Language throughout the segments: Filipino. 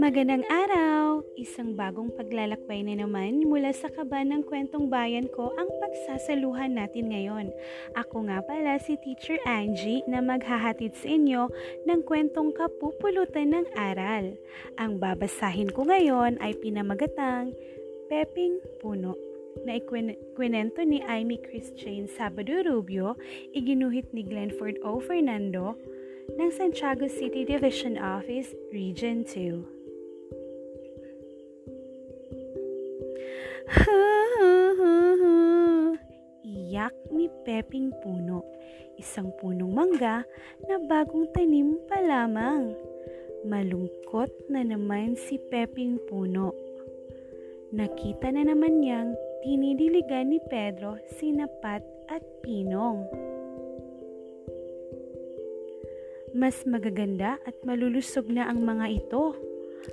Magandang araw! Isang bagong paglalakbay na naman mula sa kaba ng kwentong bayan ko ang pagsasaluhan natin ngayon. Ako nga pala si Teacher Angie na maghahatid sa inyo ng kwentong kapupulutan ng aral. Ang babasahin ko ngayon ay pinamagatang Peping Puno na ikwento ni Amy Christian Sabado Rubio, iginuhit ni Glenford O. Fernando, ng Santiago City Division Office, Region 2. Iyak ni Peping Puno, isang punong mangga na bagong tanim pa lamang. Malungkot na naman si Peping Puno. Nakita na naman niyang dinidiligan ni Pedro sinapat at pinong. Mas magaganda at malulusog na ang mga ito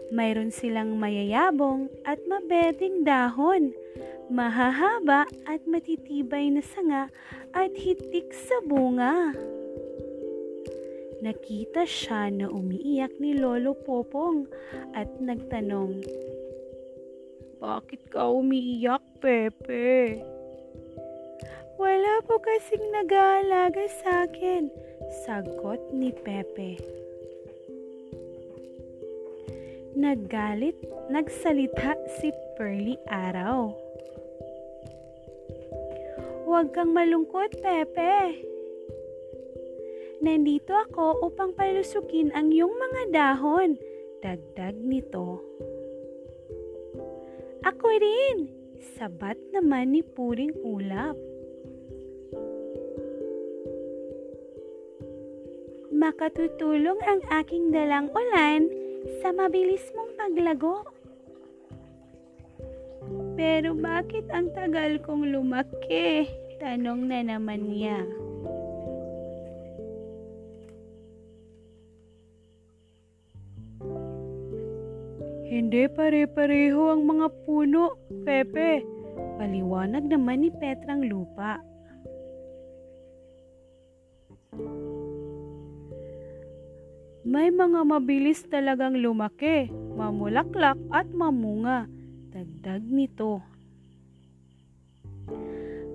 mayroon silang mayayabong at mabeding dahon, mahahaba at matitibay na sanga at hitik sa bunga. Nakita siya na umiiyak ni Lolo Popong at nagtanong, Bakit ka umiiyak, Pepe? Wala po kasing nag-aalaga sa akin, sagot ni Pepe. Naggalit, nagsalita si Pearly Araw. Huwag kang malungkot, Pepe. Nandito ako upang palusukin ang iyong mga dahon. Dagdag nito. Ako rin, sabat naman ni Puring Ulap. Makatutulong ang aking dalang ulan sa mabilis mong paglago. Pero bakit ang tagal kong lumaki? Tanong na naman niya. Hindi pare-pareho ang mga puno, Pepe. Paliwanag naman ni Petrang lupa. May mga mabilis talagang lumaki, mamulaklak at mamunga. Dagdag nito.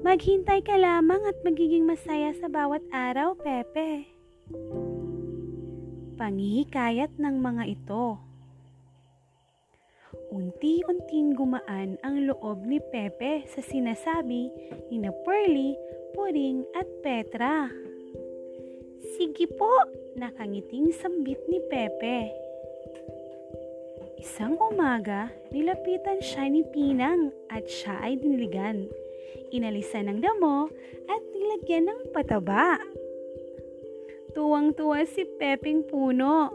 Maghintay ka lamang at magiging masaya sa bawat araw, Pepe. Pangihikayat ng mga ito. Unti-unting gumaan ang loob ni Pepe sa sinasabi ni na Pearly, Puring at Petra. Sige po, nakangiting sambit ni Pepe. Isang umaga, nilapitan siya ni Pinang at siya ay diniligan. Inalisan ng damo at nilagyan ng pataba. Tuwang-tuwa si Peping Puno.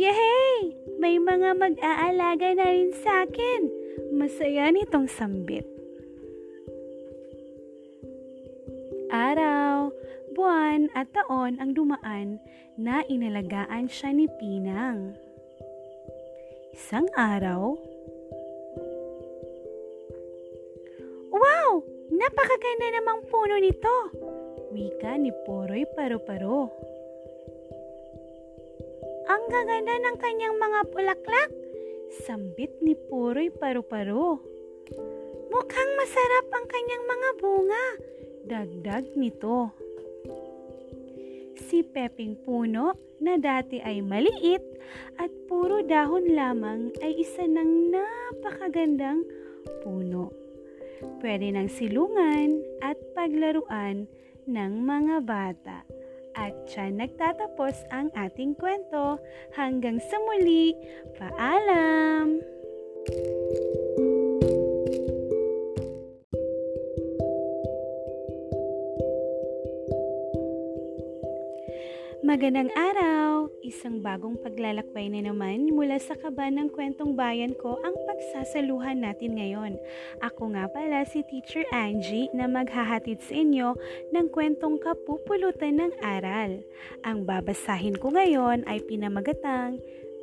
Yehey! May mga mag-aalaga na rin sa akin. Masaya nitong sambit. Araw, buwan at taon ang dumaan na inalagaan siya ni Pinang. Isang araw, Wow! Napakaganda namang puno nito! Wika ni Poroy Paro-Paro. Ang gaganda ng kanyang mga bulaklak! Sambit ni Poroy Paro-Paro. Mukhang masarap ang kanyang mga bunga Dagdag nito. Si Peping Puno na dati ay maliit at puro dahon lamang ay isa ng napakagandang puno. Pwede ng silungan at paglaruan ng mga bata. At siya nagtatapos ang ating kwento. Hanggang sa muli, paalam! Magandang araw! Isang bagong paglalakbay na naman mula sa kaba ng kwentong bayan ko ang pagsasaluhan natin ngayon. Ako nga pala si Teacher Angie na maghahatid sa inyo ng kwentong kapupulutan ng aral. Ang babasahin ko ngayon ay pinamagatang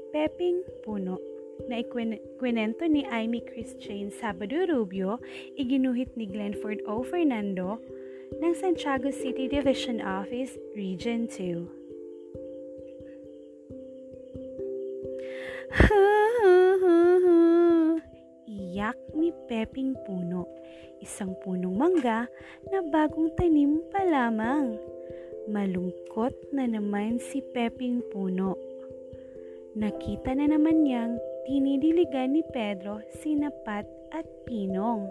Peping Puno na ikwento ni Amy Christian Sabado Rubio, iginuhit ni Glenford O. Fernando, ng Santiago City Division Office, Region 2. Iyak ni Peping Puno, isang punong mangga na bagong tanim pa lamang. Malungkot na naman si Peping Puno. Nakita na naman niyang dinidiligan ni Pedro si Napat at Pinong.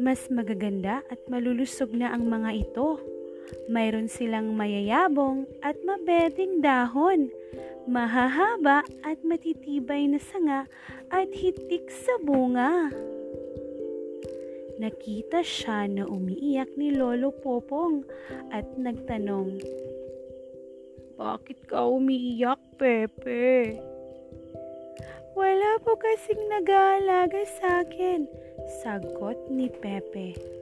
Mas magaganda at malulusog na ang mga ito. Mayroon silang mayayabong at mabeding dahon, mahahaba at matitibay na sanga at hitik sa bunga. Nakita siya na umiiyak ni Lolo Popong at nagtanong, Bakit ka umiiyak, Pepe? Wala po kasing nag-aalaga sa akin, sagot ni Pepe.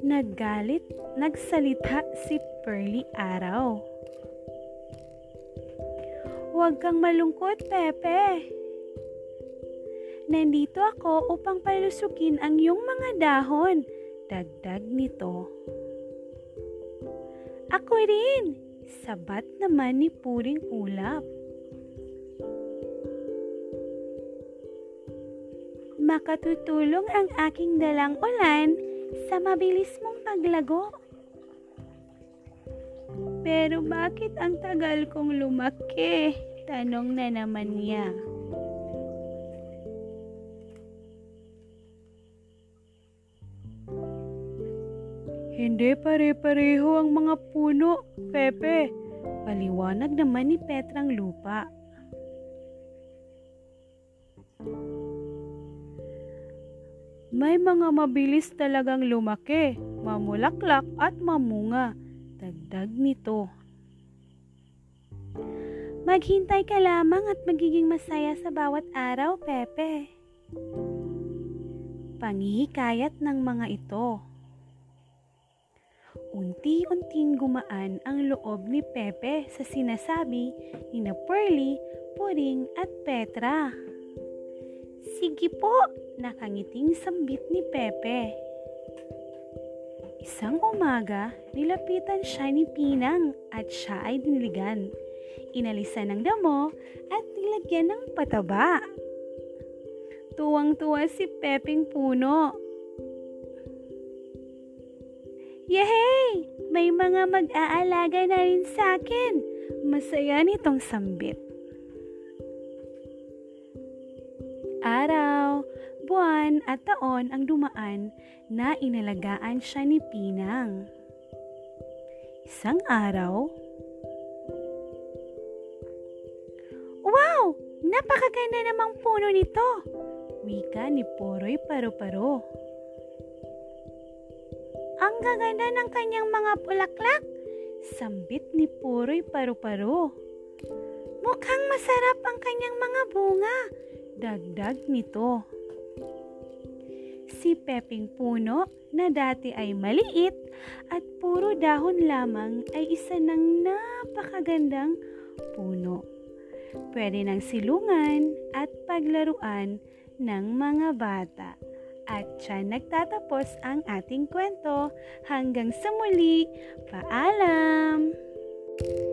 Naggalit, nagsalita si Pearly Araw. Huwag kang malungkot, Pepe. Nandito ako upang palusukin ang iyong mga dahon. Dagdag nito. Ako rin, sabat naman ni Puring Ulap. Makatutulong ang aking dalang ulan sa mabilis mong paglago. Pero bakit ang tagal kong lumaki? Tanong na naman niya. Hindi pare-pareho ang mga puno, Pepe. Paliwanag naman ni Petrang lupa. May mga mabilis talagang lumaki, mamulaklak at mamunga. Dagdag nito. Maghintay ka lamang at magiging masaya sa bawat araw, Pepe. Pangihikayat ng mga ito. Unti-unting gumaan ang loob ni Pepe sa sinasabi ni na Pearly, Puring at Petra. Sige po, nakangiting sambit ni Pepe. Isang umaga, nilapitan siya ni Pinang at siya ay diniligan. Inalisan ng damo at nilagyan ng pataba. Tuwang-tuwa si Pepeng Puno. Yehey! May mga mag-aalaga na rin sa akin. Masaya nitong sambit. Araw, buwan at taon ang dumaan na inalagaan siya ni Pinang. Isang araw, Wow! Napakaganda namang puno nito! Wika ni Poroy Paro-Paro. Ang gaganda ng kanyang mga bulaklak! Sambit ni Poroy Paro-Paro. Mukhang masarap ang kanyang mga bunga dagdag nito. Si Peping Puno na dati ay maliit at puro dahon lamang ay isa ng napakagandang puno. Pwede ng silungan at paglaruan ng mga bata. At siya nagtatapos ang ating kwento. Hanggang sa muli, paalam! Thank you